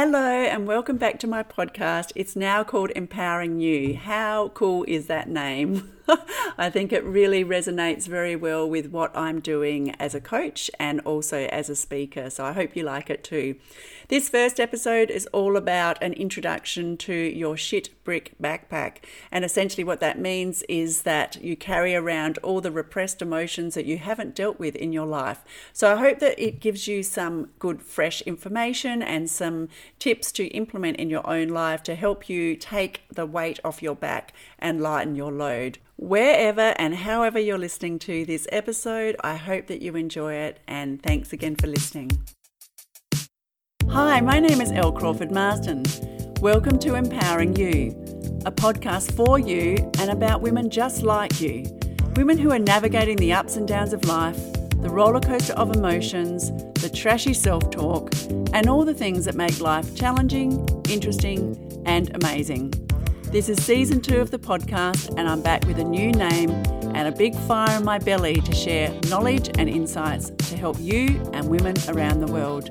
Hello, and welcome back to my podcast. It's now called Empowering You. How cool is that name? I think it really resonates very well with what I'm doing as a coach and also as a speaker. So I hope you like it too. This first episode is all about an introduction to your shit brick backpack. And essentially, what that means is that you carry around all the repressed emotions that you haven't dealt with in your life. So I hope that it gives you some good, fresh information and some tips to implement in your own life to help you take the weight off your back and lighten your load. Wherever and however you're listening to this episode, I hope that you enjoy it and thanks again for listening. Hi, my name is Elle Crawford Marsden. Welcome to Empowering You, a podcast for you and about women just like you. Women who are navigating the ups and downs of life, the rollercoaster of emotions, the trashy self talk, and all the things that make life challenging, interesting, and amazing. This is season two of the podcast, and I'm back with a new name and a big fire in my belly to share knowledge and insights to help you and women around the world.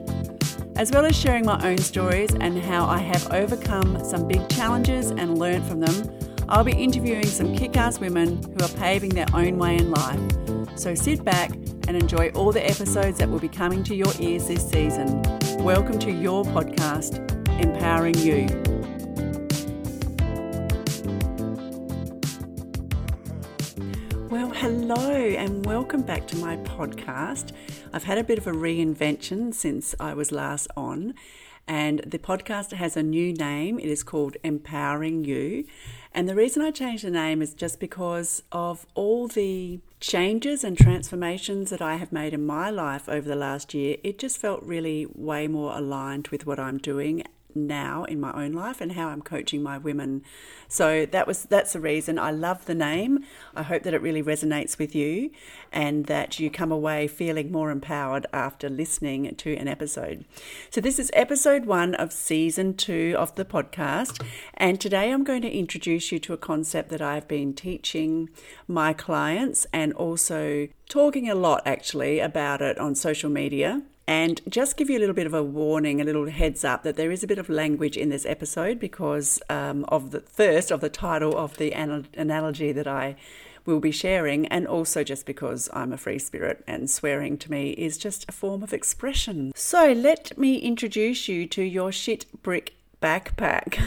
As well as sharing my own stories and how I have overcome some big challenges and learned from them, I'll be interviewing some kick ass women who are paving their own way in life. So sit back and enjoy all the episodes that will be coming to your ears this season. Welcome to your podcast, Empowering You. Well, hello, and welcome back to my podcast. I've had a bit of a reinvention since I was last on, and the podcast has a new name. It is called Empowering You. And the reason I changed the name is just because of all the changes and transformations that I have made in my life over the last year. It just felt really way more aligned with what I'm doing now in my own life and how I'm coaching my women. So that was that's the reason I love the name. I hope that it really resonates with you and that you come away feeling more empowered after listening to an episode. So this is episode 1 of season 2 of the podcast and today I'm going to introduce you to a concept that I've been teaching my clients and also talking a lot actually about it on social media and just give you a little bit of a warning, a little heads up that there is a bit of language in this episode because um, of the first of the title of the analogy that I will be sharing, and also just because I'm a free spirit and swearing to me is just a form of expression. So let me introduce you to your shit brick backpack.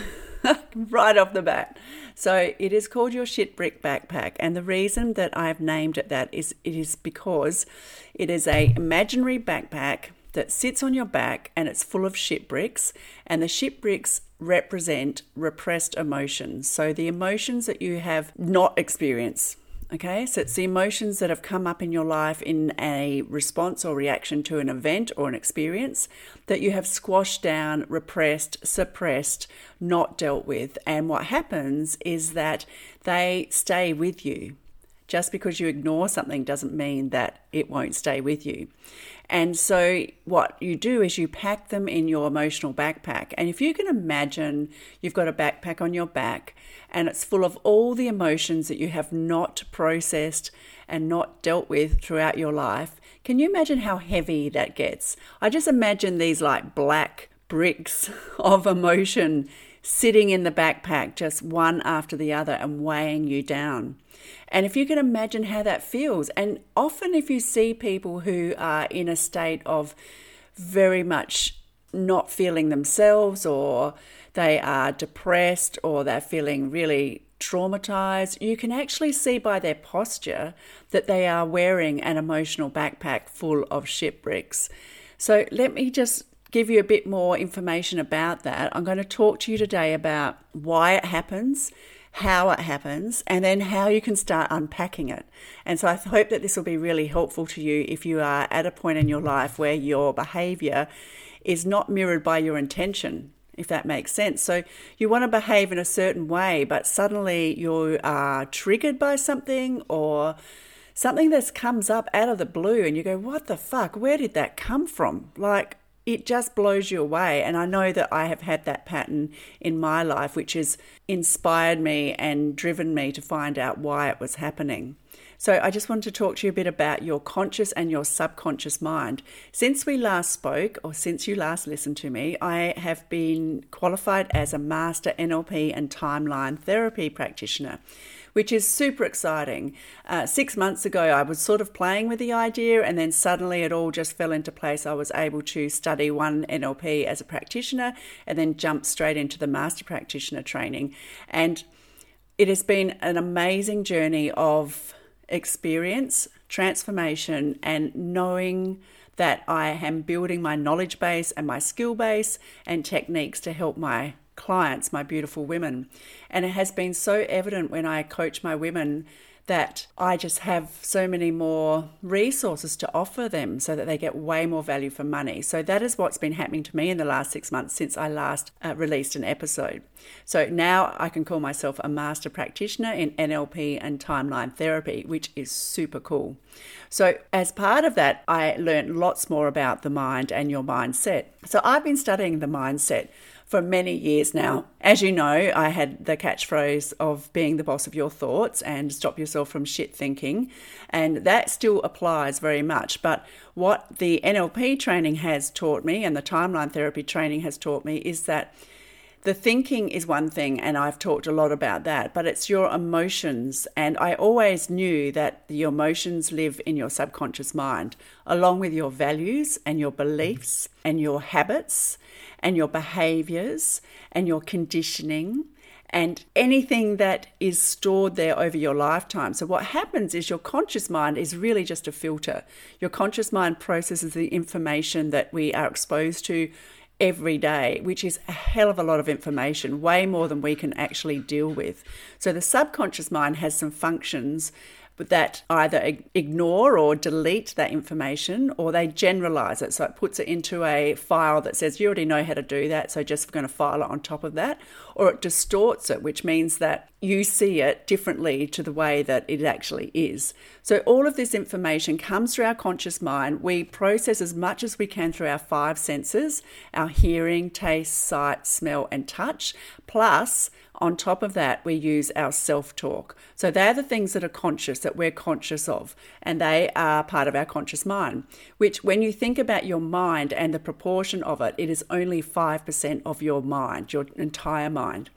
right off the bat. So it is called your shit brick backpack, and the reason that I've named it that is it is because it is a imaginary backpack that sits on your back and it's full of shit bricks, and the shit bricks represent repressed emotions. So the emotions that you have not experienced Okay, so it's the emotions that have come up in your life in a response or reaction to an event or an experience that you have squashed down, repressed, suppressed, not dealt with. And what happens is that they stay with you. Just because you ignore something doesn't mean that it won't stay with you. And so, what you do is you pack them in your emotional backpack. And if you can imagine you've got a backpack on your back and it's full of all the emotions that you have not processed and not dealt with throughout your life, can you imagine how heavy that gets? I just imagine these like black bricks of emotion sitting in the backpack, just one after the other, and weighing you down. And if you can imagine how that feels, and often if you see people who are in a state of very much not feeling themselves, or they are depressed, or they're feeling really traumatized, you can actually see by their posture that they are wearing an emotional backpack full of shit bricks. So let me just give you a bit more information about that. I'm going to talk to you today about why it happens how it happens, and then how you can start unpacking it. And so I hope that this will be really helpful to you if you are at a point in your life where your behavior is not mirrored by your intention. If that makes sense. So, you want to behave in a certain way, but suddenly you are triggered by something or something that comes up out of the blue, and you go, What the fuck? Where did that come from? Like, it just blows you away. And I know that I have had that pattern in my life, which has inspired me and driven me to find out why it was happening. So, I just wanted to talk to you a bit about your conscious and your subconscious mind. Since we last spoke, or since you last listened to me, I have been qualified as a master NLP and timeline therapy practitioner which is super exciting. Uh, six months ago, I was sort of playing with the idea, and then suddenly it all just fell into place. I was able to study one NLP as a practitioner and then jump straight into the master practitioner training. And it has been an amazing journey of experience, transformation, and knowing that I am building my knowledge base and my skill base and techniques to help my clients, my beautiful women. And it has been so evident when I coach my women that I just have so many more resources to offer them so that they get way more value for money. So that is what's been happening to me in the last six months since I last uh, released an episode. So now I can call myself a master practitioner in NLP and timeline therapy, which is super cool. So, as part of that, I learned lots more about the mind and your mindset. So, I've been studying the mindset for many years now. As you know, I had the catchphrase of being the boss of your thoughts and stop yourself from shit thinking, and that still applies very much. But what the NLP training has taught me and the timeline therapy training has taught me is that the thinking is one thing, and I've talked a lot about that, but it's your emotions. And I always knew that your emotions live in your subconscious mind, along with your values and your beliefs and your habits and your behaviors and your conditioning and anything that is stored there over your lifetime. So, what happens is your conscious mind is really just a filter. Your conscious mind processes the information that we are exposed to every day, which is a hell of a lot of information, way more than we can actually deal with. So, the subconscious mind has some functions that either ignore or delete that information or they generalize it. So it puts it into a file that says, you already know how to do that, so just going to file it on top of that. Or it distorts it, which means that you see it differently to the way that it actually is. So all of this information comes through our conscious mind. We process as much as we can through our five senses our hearing, taste, sight, smell, and touch, plus on top of that, we use our self talk. So they're the things that are conscious, that we're conscious of, and they are part of our conscious mind. Which, when you think about your mind and the proportion of it, it is only 5% of your mind, your entire mind.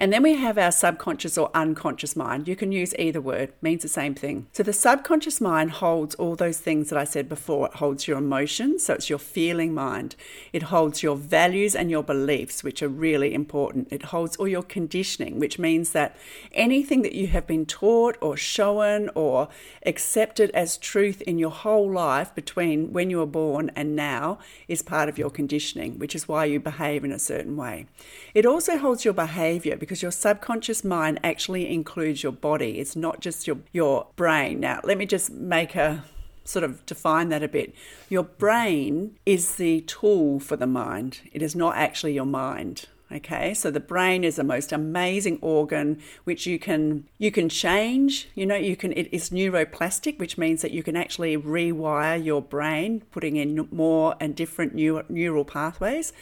And then we have our subconscious or unconscious mind. You can use either word, means the same thing. So the subconscious mind holds all those things that I said before. It holds your emotions, so it's your feeling mind. It holds your values and your beliefs, which are really important. It holds all your conditioning, which means that anything that you have been taught or shown or accepted as truth in your whole life between when you were born and now is part of your conditioning, which is why you behave in a certain way. It also holds your behavior because your subconscious mind actually includes your body. It's not just your, your brain. Now, let me just make a sort of define that a bit. Your brain is the tool for the mind, it is not actually your mind. Okay, so the brain is the most amazing organ which you can you can change. You know, you can it is neuroplastic, which means that you can actually rewire your brain, putting in more and different new, neural pathways,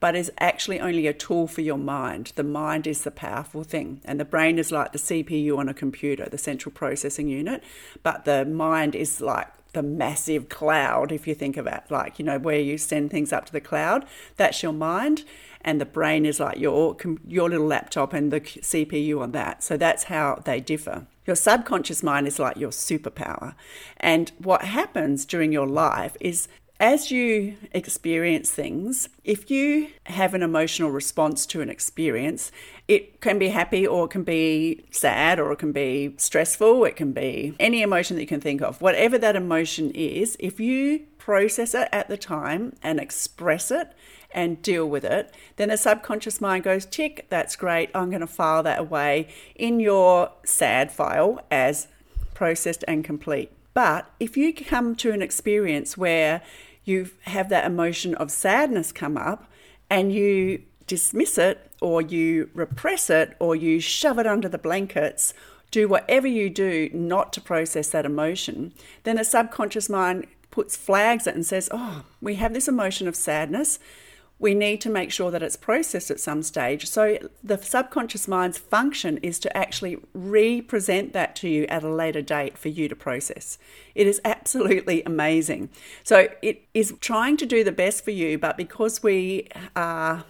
but is actually only a tool for your mind. The mind is the powerful thing, and the brain is like the CPU on a computer, the central processing unit, but the mind is like the massive cloud if you think about like you know where you send things up to the cloud that's your mind and the brain is like your your little laptop and the CPU on that. So that's how they differ. Your subconscious mind is like your superpower. And what happens during your life is as you experience things, if you have an emotional response to an experience, it can be happy or it can be sad or it can be stressful, it can be any emotion that you can think of. Whatever that emotion is, if you process it at the time and express it and deal with it, then the subconscious mind goes, tick, that's great. I'm going to file that away in your sad file as processed and complete. But if you come to an experience where you have that emotion of sadness come up and you dismiss it or you repress it or you shove it under the blankets, do whatever you do not to process that emotion, then the subconscious mind puts flags it and says, Oh, we have this emotion of sadness we need to make sure that it's processed at some stage. So the subconscious mind's function is to actually represent that to you at a later date for you to process. It is absolutely amazing. So it is trying to do the best for you, but because we are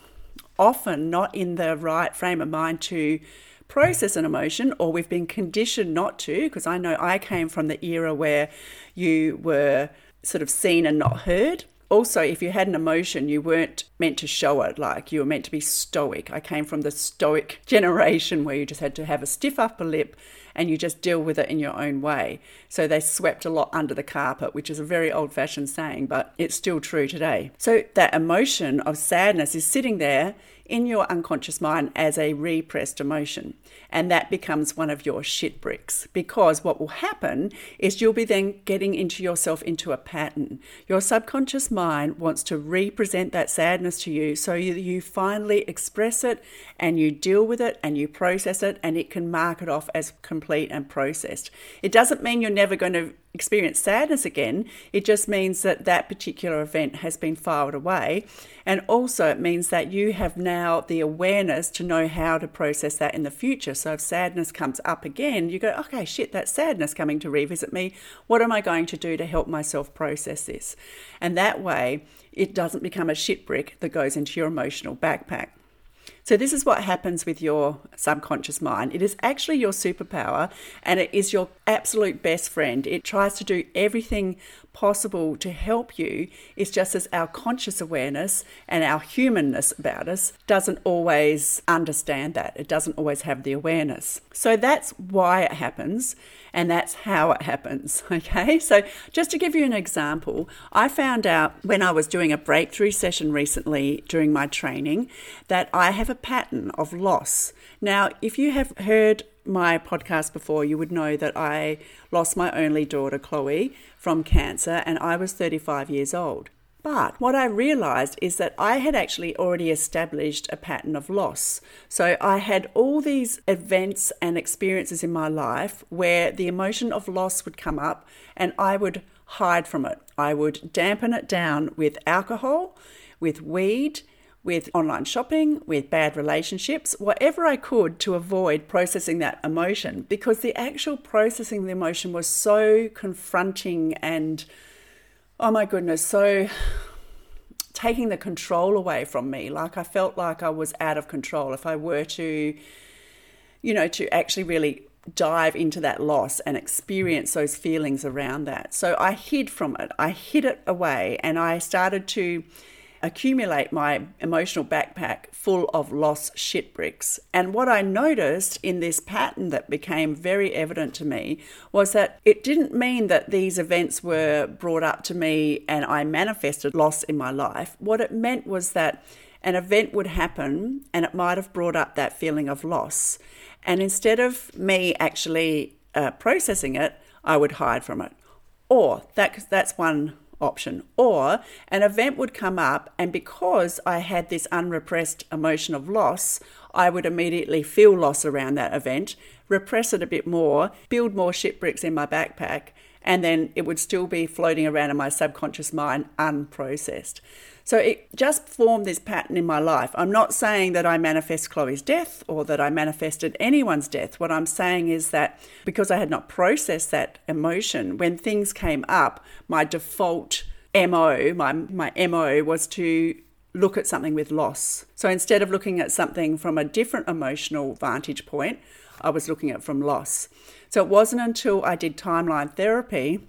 often not in the right frame of mind to process an emotion or we've been conditioned not to because I know I came from the era where you were sort of seen and not heard also, if you had an emotion, you weren't meant to show it, like you were meant to be stoic. I came from the stoic generation where you just had to have a stiff upper lip and you just deal with it in your own way. So they swept a lot under the carpet, which is a very old fashioned saying, but it's still true today. So that emotion of sadness is sitting there in your unconscious mind as a repressed emotion. And that becomes one of your shit bricks because what will happen is you'll be then getting into yourself into a pattern. Your subconscious mind wants to represent that sadness to you so you, you finally express it and you deal with it and you process it and it can mark it off as complete and processed. It doesn't mean you're never going to experience sadness again. It just means that that particular event has been filed away. And also, it means that you have now the awareness to know how to process that in the future. So, if sadness comes up again, you go, okay, shit, that's sadness coming to revisit me. What am I going to do to help myself process this? And that way, it doesn't become a shit brick that goes into your emotional backpack. So, this is what happens with your subconscious mind. It is actually your superpower and it is your absolute best friend. It tries to do everything possible to help you. It's just as our conscious awareness and our humanness about us doesn't always understand that. It doesn't always have the awareness. So that's why it happens and that's how it happens. Okay, so just to give you an example, I found out when I was doing a breakthrough session recently during my training that I have a pattern of loss. Now, if you have heard my podcast before, you would know that I lost my only daughter, Chloe, from cancer, and I was 35 years old. But what I realized is that I had actually already established a pattern of loss. So I had all these events and experiences in my life where the emotion of loss would come up and I would hide from it. I would dampen it down with alcohol, with weed, with online shopping, with bad relationships, whatever I could to avoid processing that emotion because the actual processing of the emotion was so confronting and, oh my goodness, so taking the control away from me. Like I felt like I was out of control. If I were to, you know, to actually really dive into that loss and experience those feelings around that. So I hid from it, I hid it away, and I started to accumulate my emotional backpack full of lost shit bricks. And what I noticed in this pattern that became very evident to me was that it didn't mean that these events were brought up to me and I manifested loss in my life. What it meant was that an event would happen and it might have brought up that feeling of loss. And instead of me actually uh, processing it, I would hide from it. Or that, that's one option. Or an event would come up, and because I had this unrepressed emotion of loss, I would immediately feel loss around that event, repress it a bit more, build more shit bricks in my backpack, and then it would still be floating around in my subconscious mind unprocessed. So it just formed this pattern in my life. I'm not saying that I manifest Chloe's death or that I manifested anyone's death. What I'm saying is that because I had not processed that emotion, when things came up, my default MO, my, my MO was to look at something with loss. So instead of looking at something from a different emotional vantage point, I was looking at from loss. So it wasn't until I did timeline therapy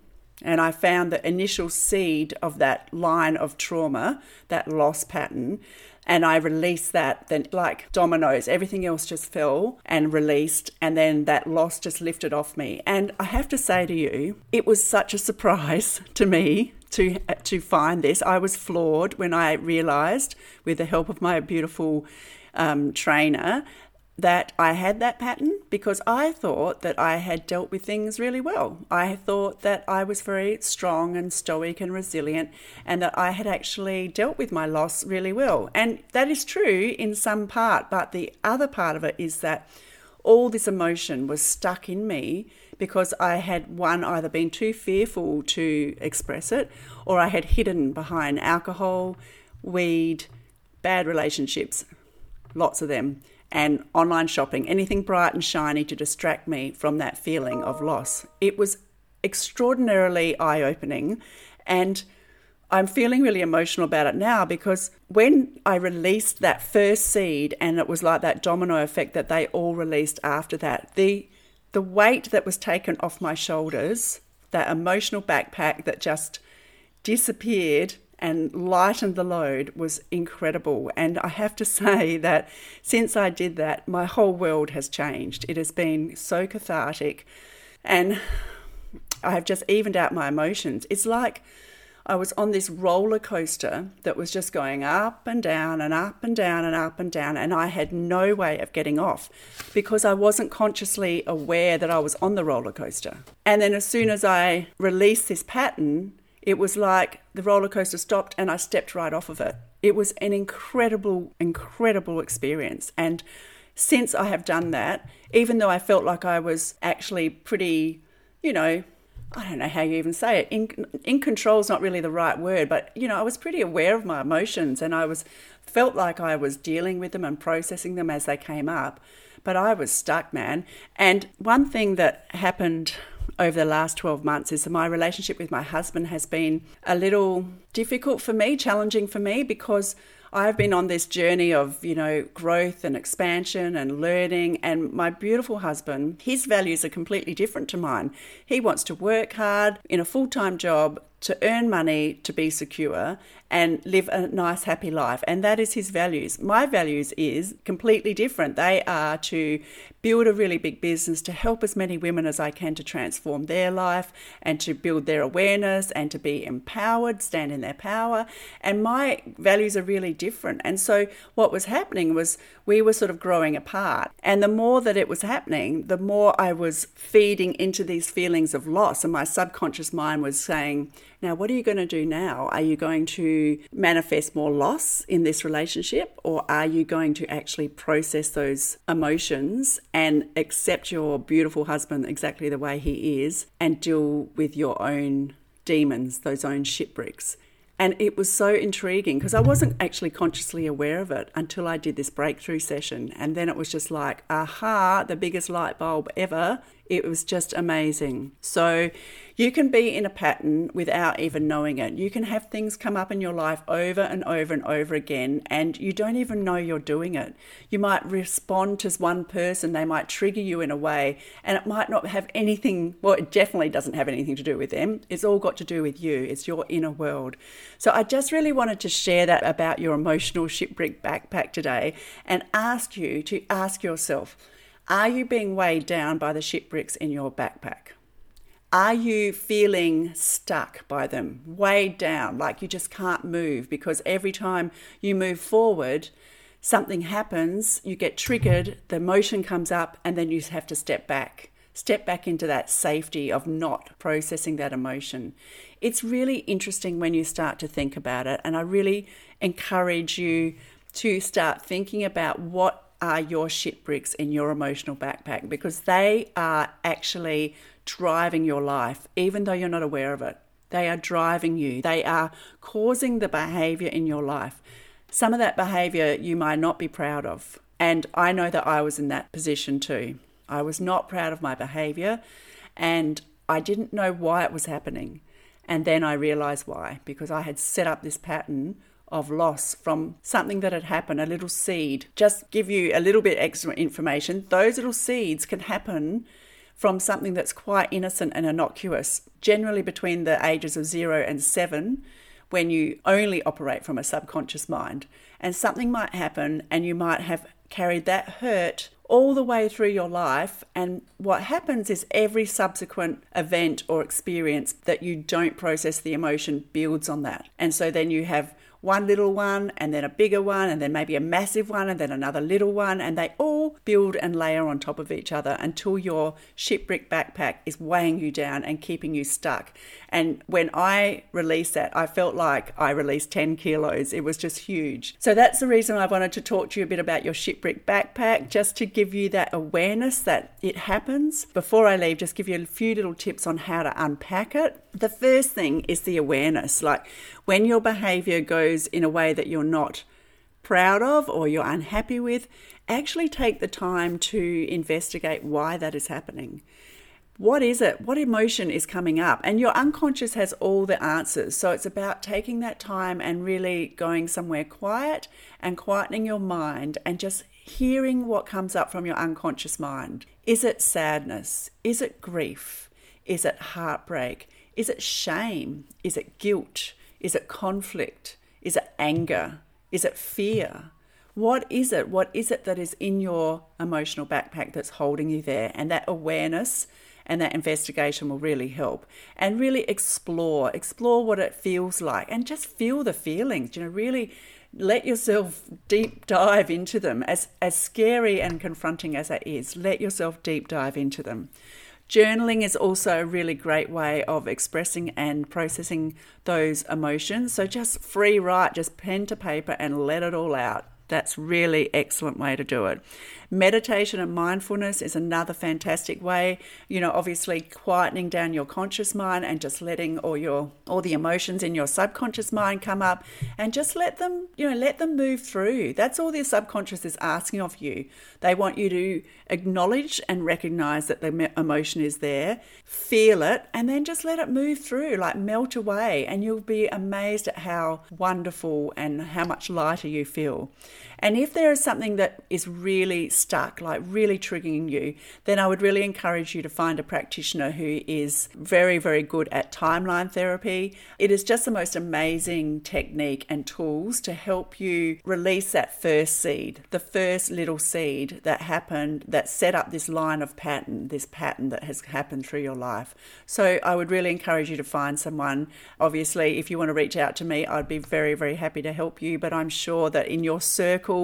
and I found the initial seed of that line of trauma, that loss pattern, and I released that, then like dominoes, everything else just fell and released, and then that loss just lifted off me. And I have to say to you, it was such a surprise to me to to find this. I was floored when I realized, with the help of my beautiful um, trainer, that I had that pattern because I thought that I had dealt with things really well. I thought that I was very strong and stoic and resilient and that I had actually dealt with my loss really well. And that is true in some part, but the other part of it is that all this emotion was stuck in me because I had one either been too fearful to express it or I had hidden behind alcohol, weed, bad relationships, lots of them, and online shopping, anything bright and shiny to distract me from that feeling of loss. It was extraordinarily eye opening and I'm feeling really emotional about it now because when I released that first seed and it was like that domino effect that they all released after that, the the weight that was taken off my shoulders, that emotional backpack that just disappeared and lightened the load was incredible. And I have to say that since I did that, my whole world has changed. It has been so cathartic and I have just evened out my emotions. It's like I was on this roller coaster that was just going up and down and up and down and up and down, and I had no way of getting off because I wasn't consciously aware that I was on the roller coaster. And then as soon as I released this pattern, it was like the roller coaster stopped and I stepped right off of it. It was an incredible, incredible experience. And since I have done that, even though I felt like I was actually pretty, you know, I don't know how you even say it. In, in control is not really the right word, but you know, I was pretty aware of my emotions and I was felt like I was dealing with them and processing them as they came up. But I was stuck, man. And one thing that happened over the last 12 months is that my relationship with my husband has been a little difficult for me, challenging for me because I've been on this journey of, you know, growth and expansion and learning. And my beautiful husband, his values are completely different to mine. He wants to work hard in a full time job to earn money to be secure and live a nice happy life and that is his values. My values is completely different. They are to build a really big business to help as many women as I can to transform their life and to build their awareness and to be empowered stand in their power. And my values are really different. And so what was happening was we were sort of growing apart. And the more that it was happening the more I was feeding into these feelings of loss. And my subconscious mind was saying now, what are you going to do now? Are you going to manifest more loss in this relationship, or are you going to actually process those emotions and accept your beautiful husband exactly the way he is and deal with your own demons, those own shit bricks? And it was so intriguing because I wasn't actually consciously aware of it until I did this breakthrough session. And then it was just like, aha, the biggest light bulb ever. It was just amazing. So, you can be in a pattern without even knowing it. You can have things come up in your life over and over and over again, and you don't even know you're doing it. You might respond to one person, they might trigger you in a way, and it might not have anything, well, it definitely doesn't have anything to do with them. It's all got to do with you, it's your inner world. So I just really wanted to share that about your emotional shit brick backpack today and ask you to ask yourself are you being weighed down by the shit bricks in your backpack? Are you feeling stuck by them, weighed down, like you just can't move because every time you move forward, something happens, you get triggered, the emotion comes up, and then you have to step back? Step back into that safety of not processing that emotion. It's really interesting when you start to think about it, and I really encourage you to start thinking about what are your shit bricks in your emotional backpack because they are actually driving your life, even though you're not aware of it. They are driving you, they are causing the behavior in your life. Some of that behavior you might not be proud of. And I know that I was in that position too. I was not proud of my behavior and I didn't know why it was happening. And then I realized why, because I had set up this pattern of loss from something that had happened, a little seed. Just give you a little bit extra information. Those little seeds can happen from something that's quite innocent and innocuous, generally between the ages of zero and seven, when you only operate from a subconscious mind. And something might happen, and you might have carried that hurt all the way through your life. And what happens is every subsequent event or experience that you don't process the emotion builds on that. And so then you have one little one and then a bigger one and then maybe a massive one and then another little one and they all build and layer on top of each other until your shit brick backpack is weighing you down and keeping you stuck. And when I released that, I felt like I released 10 kilos. It was just huge. So that's the reason I wanted to talk to you a bit about your shit brick backpack, just to give you that awareness that it happens. Before I leave, just give you a few little tips on how to unpack it. The first thing is the awareness. Like when your behavior goes in a way that you're not proud of or you're unhappy with, actually take the time to investigate why that is happening. What is it? What emotion is coming up? And your unconscious has all the answers. So it's about taking that time and really going somewhere quiet and quietening your mind and just hearing what comes up from your unconscious mind. Is it sadness? Is it grief? Is it heartbreak? Is it shame? Is it guilt? Is it conflict? Is it anger? Is it fear? What is it? What is it that is in your emotional backpack that's holding you there? And that awareness and that investigation will really help. And really explore, explore what it feels like and just feel the feelings, you know, really let yourself deep dive into them as as scary and confronting as that is let yourself deep dive into them Journaling is also a really great way of expressing and processing those emotions. So just free write, just pen to paper and let it all out. That's really excellent way to do it. Meditation and mindfulness is another fantastic way. You know, obviously quietening down your conscious mind and just letting all your all the emotions in your subconscious mind come up and just let them, you know, let them move through. That's all the subconscious is asking of you. They want you to acknowledge and recognize that the emotion is there, feel it, and then just let it move through, like melt away, and you'll be amazed at how wonderful and how much lighter you feel. And if there is something that is really stuck, like really triggering you, then I would really encourage you to find a practitioner who is very, very good at timeline therapy. It is just the most amazing technique and tools to help you release that first seed, the first little seed that happened that set up this line of pattern, this pattern that has happened through your life. So I would really encourage you to find someone. Obviously, if you want to reach out to me, I'd be very, very happy to help you. But I'm sure that in your circle,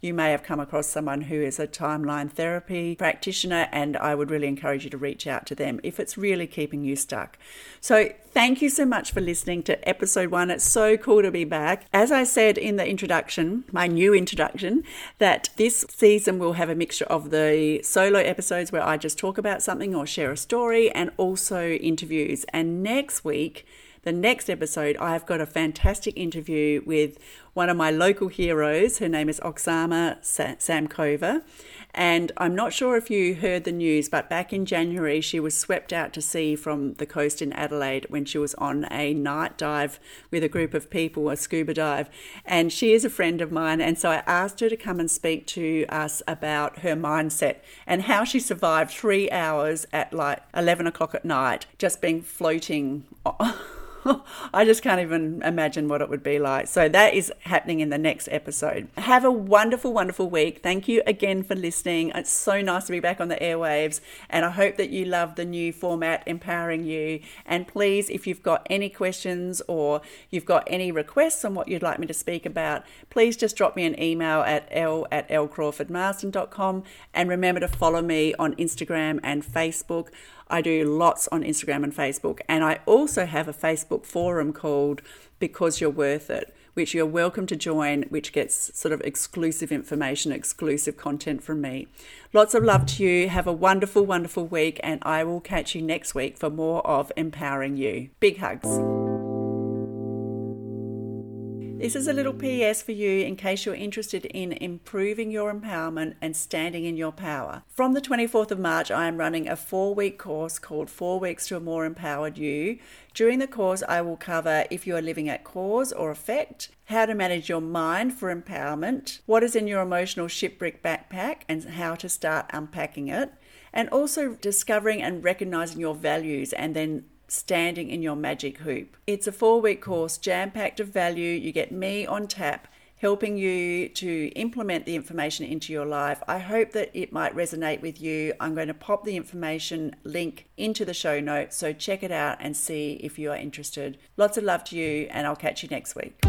you may have come across someone who is a timeline therapy practitioner, and I would really encourage you to reach out to them if it's really keeping you stuck. So, thank you so much for listening to episode one. It's so cool to be back. As I said in the introduction, my new introduction, that this season we'll have a mixture of the solo episodes where I just talk about something or share a story, and also interviews. And next week, the next episode, I've got a fantastic interview with one of my local heroes. Her name is Oksana Samkova. And I'm not sure if you heard the news, but back in January, she was swept out to sea from the coast in Adelaide when she was on a night dive with a group of people, a scuba dive. And she is a friend of mine. And so I asked her to come and speak to us about her mindset and how she survived three hours at like 11 o'clock at night, just being floating. I just can't even imagine what it would be like. So that is happening in the next episode. Have a wonderful, wonderful week. Thank you again for listening. It's so nice to be back on the airwaves, and I hope that you love the new format, Empowering You. And please, if you've got any questions or you've got any requests on what you'd like me to speak about, please just drop me an email at elle at ellecrawfordmarsden.com and remember to follow me on Instagram and Facebook. I do lots on Instagram and Facebook, and I also have a Facebook forum called Because You're Worth It, which you're welcome to join, which gets sort of exclusive information, exclusive content from me. Lots of love to you. Have a wonderful, wonderful week, and I will catch you next week for more of Empowering You. Big hugs. This is a little PS for you in case you're interested in improving your empowerment and standing in your power. From the 24th of March, I am running a four week course called Four Weeks to a More Empowered You. During the course, I will cover if you are living at cause or effect, how to manage your mind for empowerment, what is in your emotional shit brick backpack, and how to start unpacking it, and also discovering and recognizing your values and then standing in your magic hoop. It's a four week course jam packed of value. You get me on tap helping you to implement the information into your life. I hope that it might resonate with you. I'm going to pop the information link into the show notes, so check it out and see if you are interested. Lots of love to you, and I'll catch you next week.